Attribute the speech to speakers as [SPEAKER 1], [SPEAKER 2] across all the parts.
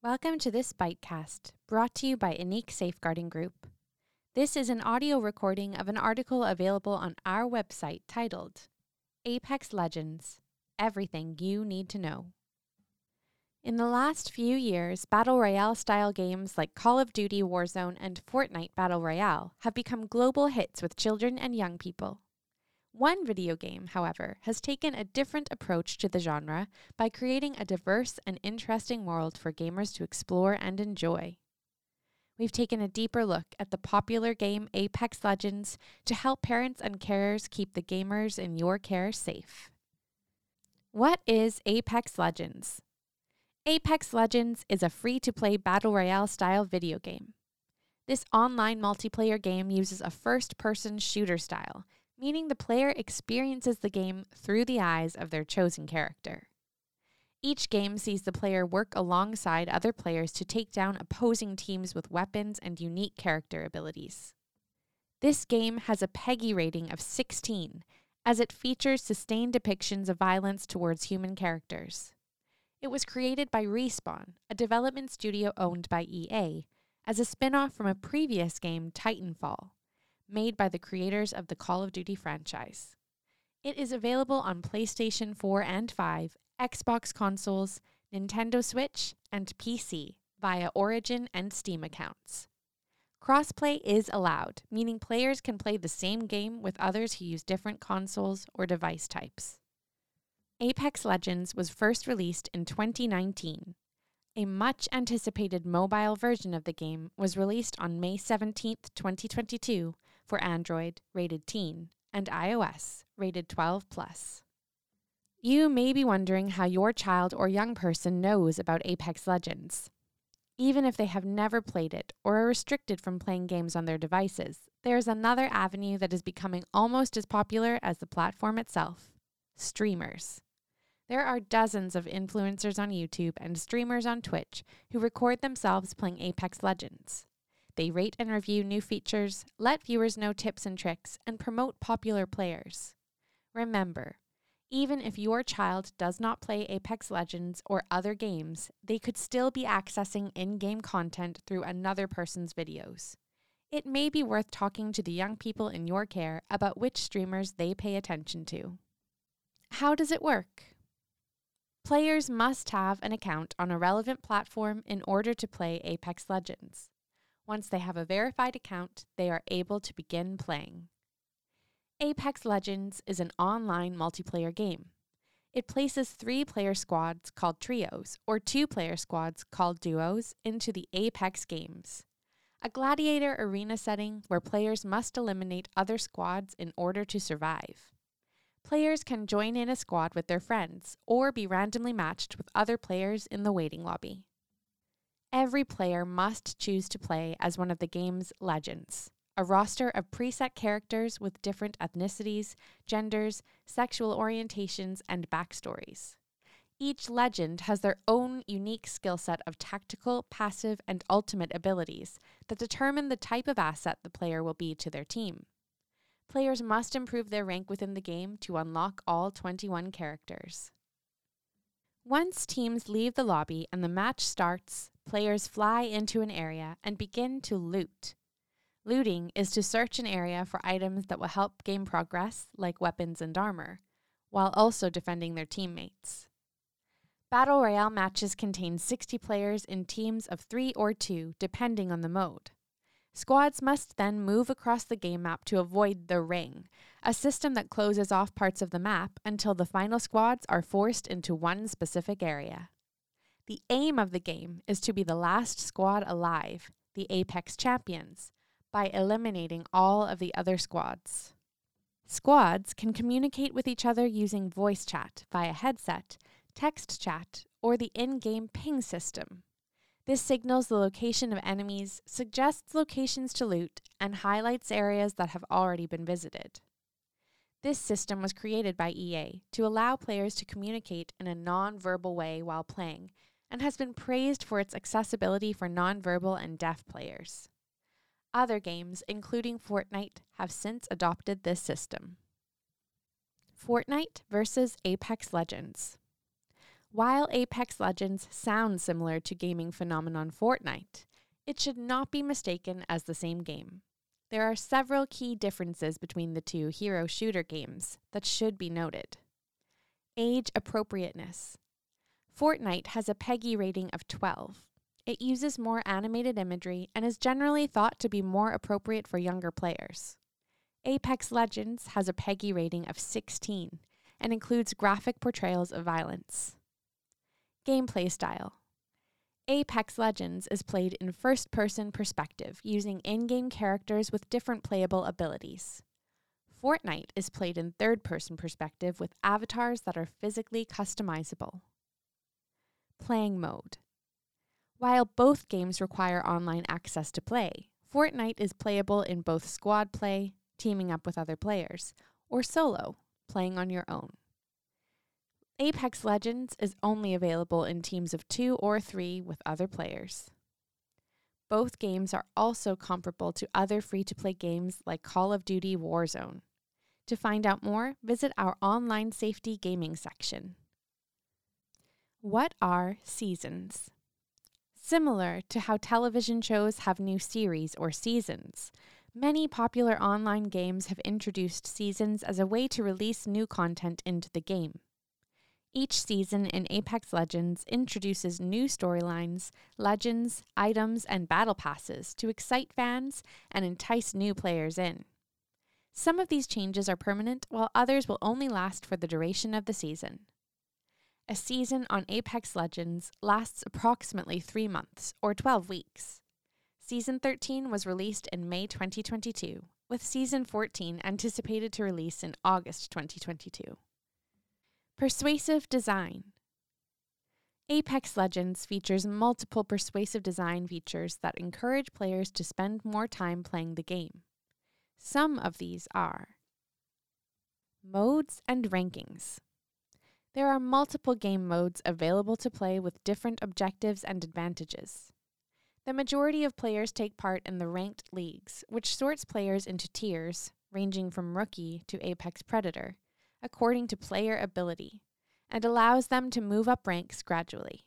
[SPEAKER 1] Welcome to this Bitecast, brought to you by Unique Safeguarding Group. This is an audio recording of an article available on our website titled Apex Legends Everything You Need to Know. In the last few years, Battle Royale style games like Call of Duty Warzone and Fortnite Battle Royale have become global hits with children and young people. One video game, however, has taken a different approach to the genre by creating a diverse and interesting world for gamers to explore and enjoy. We've taken a deeper look at the popular game Apex Legends to help parents and carers keep the gamers in your care safe. What is Apex Legends? Apex Legends is a free to play battle royale style video game. This online multiplayer game uses a first person shooter style meaning the player experiences the game through the eyes of their chosen character. Each game sees the player work alongside other players to take down opposing teams with weapons and unique character abilities. This game has a PEGI rating of 16, as it features sustained depictions of violence towards human characters. It was created by Respawn, a development studio owned by EA, as a spin off from a previous game, Titanfall made by the creators of the Call of Duty franchise. It is available on PlayStation 4 and 5, Xbox consoles, Nintendo Switch, and PC via Origin and Steam accounts. Crossplay is allowed, meaning players can play the same game with others who use different consoles or device types. Apex Legends was first released in 2019. A much anticipated mobile version of the game was released on May 17, 2022, for Android rated teen and iOS rated 12 plus. You may be wondering how your child or young person knows about Apex Legends. Even if they have never played it or are restricted from playing games on their devices, there is another avenue that is becoming almost as popular as the platform itself streamers. There are dozens of influencers on YouTube and streamers on Twitch who record themselves playing Apex Legends. They rate and review new features, let viewers know tips and tricks, and promote popular players. Remember, even if your child does not play Apex Legends or other games, they could still be accessing in game content through another person's videos. It may be worth talking to the young people in your care about which streamers they pay attention to. How does it work? Players must have an account on a relevant platform in order to play Apex Legends. Once they have a verified account, they are able to begin playing. Apex Legends is an online multiplayer game. It places three player squads called trios or two player squads called duos into the Apex games, a gladiator arena setting where players must eliminate other squads in order to survive. Players can join in a squad with their friends or be randomly matched with other players in the waiting lobby. Every player must choose to play as one of the game's legends, a roster of preset characters with different ethnicities, genders, sexual orientations, and backstories. Each legend has their own unique skill set of tactical, passive, and ultimate abilities that determine the type of asset the player will be to their team. Players must improve their rank within the game to unlock all 21 characters. Once teams leave the lobby and the match starts, players fly into an area and begin to loot. Looting is to search an area for items that will help game progress, like weapons and armor, while also defending their teammates. Battle Royale matches contain 60 players in teams of 3 or 2, depending on the mode. Squads must then move across the game map to avoid the ring, a system that closes off parts of the map until the final squads are forced into one specific area. The aim of the game is to be the last squad alive, the Apex Champions, by eliminating all of the other squads. Squads can communicate with each other using voice chat via headset, text chat, or the in game ping system. This signals the location of enemies, suggests locations to loot, and highlights areas that have already been visited. This system was created by EA to allow players to communicate in a non verbal way while playing and has been praised for its accessibility for nonverbal and deaf players. Other games, including Fortnite, have since adopted this system. Fortnite versus Apex Legends. While Apex Legends sounds similar to gaming phenomenon Fortnite, it should not be mistaken as the same game. There are several key differences between the two hero shooter games that should be noted. Age appropriateness. Fortnite has a PEGI rating of 12. It uses more animated imagery and is generally thought to be more appropriate for younger players. Apex Legends has a PEGI rating of 16 and includes graphic portrayals of violence. Gameplay style Apex Legends is played in first person perspective using in game characters with different playable abilities. Fortnite is played in third person perspective with avatars that are physically customizable. Playing mode While both games require online access to play, Fortnite is playable in both squad play, teaming up with other players, or solo, playing on your own. Apex Legends is only available in teams of two or three with other players. Both games are also comparable to other free to play games like Call of Duty Warzone. To find out more, visit our online safety gaming section. What are seasons? Similar to how television shows have new series or seasons, many popular online games have introduced seasons as a way to release new content into the game. Each season in Apex Legends introduces new storylines, legends, items, and battle passes to excite fans and entice new players in. Some of these changes are permanent, while others will only last for the duration of the season. A season on Apex Legends lasts approximately three months, or 12 weeks. Season 13 was released in May 2022, with Season 14 anticipated to release in August 2022. Persuasive design. Apex Legends features multiple persuasive design features that encourage players to spend more time playing the game. Some of these are modes and rankings. There are multiple game modes available to play with different objectives and advantages. The majority of players take part in the ranked leagues, which sorts players into tiers, ranging from rookie to Apex Predator, according to player ability and allows them to move up ranks gradually.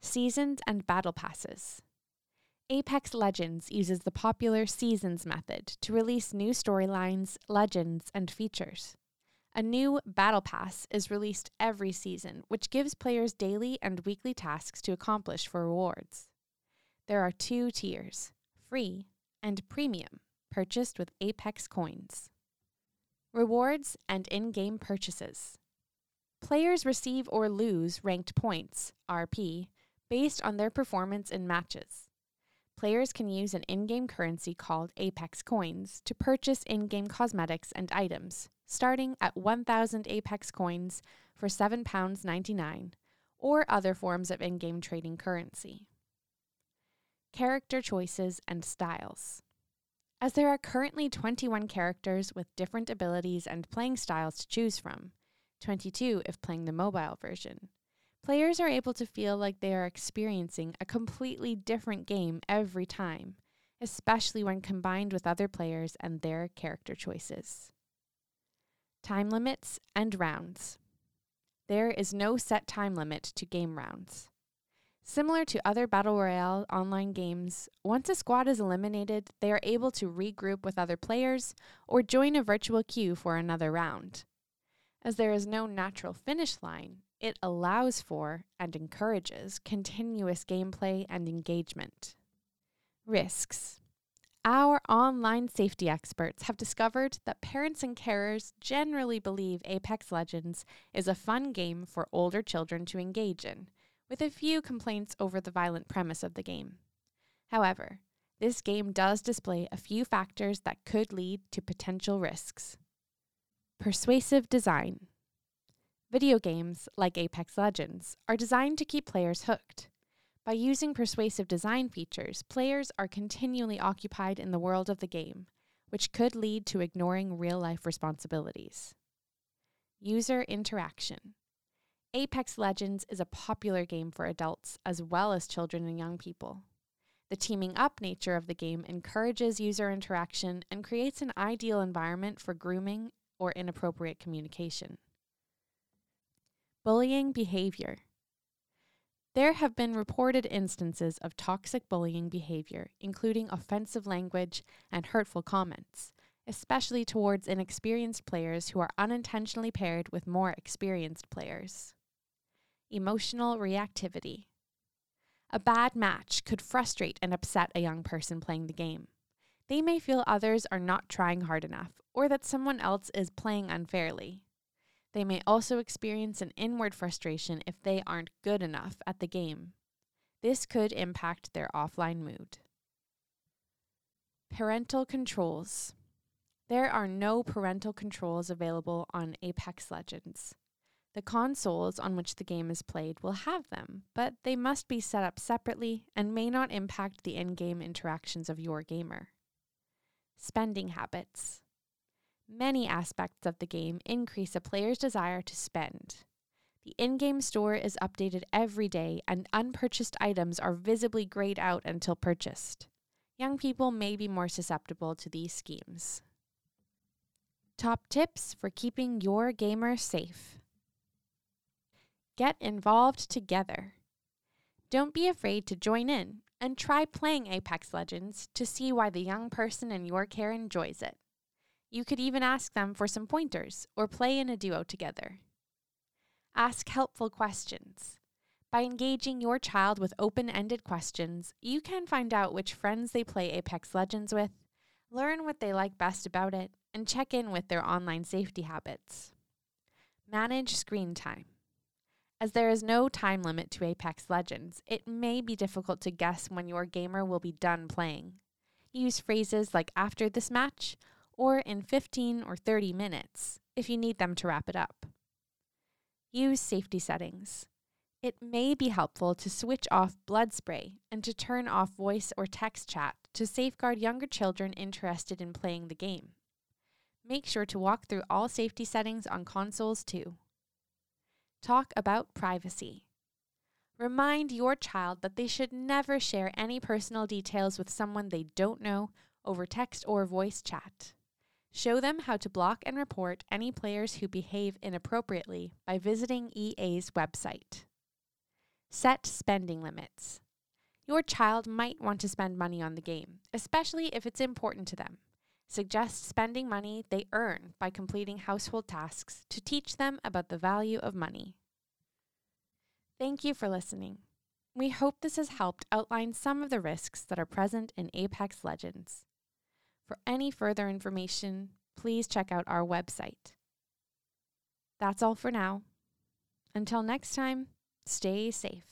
[SPEAKER 1] Seasons and Battle Passes Apex Legends uses the popular Seasons method to release new storylines, legends, and features. A new Battle Pass is released every season, which gives players daily and weekly tasks to accomplish for rewards. There are two tiers free and premium, purchased with Apex coins. Rewards and in game purchases. Players receive or lose ranked points, RP, based on their performance in matches. Players can use an in game currency called Apex Coins to purchase in game cosmetics and items, starting at 1,000 Apex Coins for £7.99, or other forms of in game trading currency. Character choices and styles. As there are currently 21 characters with different abilities and playing styles to choose from, 22 if playing the mobile version, players are able to feel like they are experiencing a completely different game every time, especially when combined with other players and their character choices. Time limits and rounds. There is no set time limit to game rounds. Similar to other Battle Royale online games, once a squad is eliminated, they are able to regroup with other players or join a virtual queue for another round. As there is no natural finish line, it allows for and encourages continuous gameplay and engagement. Risks Our online safety experts have discovered that parents and carers generally believe Apex Legends is a fun game for older children to engage in with a few complaints over the violent premise of the game. However, this game does display a few factors that could lead to potential risks. Persuasive design. Video games, like Apex Legends, are designed to keep players hooked. By using persuasive design features, players are continually occupied in the world of the game, which could lead to ignoring real life responsibilities. User interaction. Apex Legends is a popular game for adults as well as children and young people. The teaming up nature of the game encourages user interaction and creates an ideal environment for grooming or inappropriate communication. Bullying behavior. There have been reported instances of toxic bullying behavior, including offensive language and hurtful comments, especially towards inexperienced players who are unintentionally paired with more experienced players. Emotional reactivity. A bad match could frustrate and upset a young person playing the game. They may feel others are not trying hard enough or that someone else is playing unfairly. They may also experience an inward frustration if they aren't good enough at the game. This could impact their offline mood. Parental controls. There are no parental controls available on Apex Legends. The consoles on which the game is played will have them, but they must be set up separately and may not impact the in game interactions of your gamer. Spending habits. Many aspects of the game increase a player's desire to spend. The in game store is updated every day, and unpurchased items are visibly grayed out until purchased. Young people may be more susceptible to these schemes. Top tips for keeping your gamer safe Get involved together. Don't be afraid to join in and try playing Apex Legends to see why the young person in your care enjoys it. You could even ask them for some pointers or play in a duo together. Ask helpful questions. By engaging your child with open ended questions, you can find out which friends they play Apex Legends with, learn what they like best about it, and check in with their online safety habits. Manage screen time. As there is no time limit to Apex Legends, it may be difficult to guess when your gamer will be done playing. Use phrases like after this match or in 15 or 30 minutes if you need them to wrap it up. Use safety settings. It may be helpful to switch off blood spray and to turn off voice or text chat to safeguard younger children interested in playing the game. Make sure to walk through all safety settings on consoles too. Talk about privacy. Remind your child that they should never share any personal details with someone they don't know over text or voice chat. Show them how to block and report any players who behave inappropriately by visiting EA's website. Set spending limits. Your child might want to spend money on the game, especially if it's important to them. Suggest spending money they earn by completing household tasks to teach them about the value of money. Thank you for listening. We hope this has helped outline some of the risks that are present in Apex Legends. For any further information, please check out our website. That's all for now. Until next time, stay safe.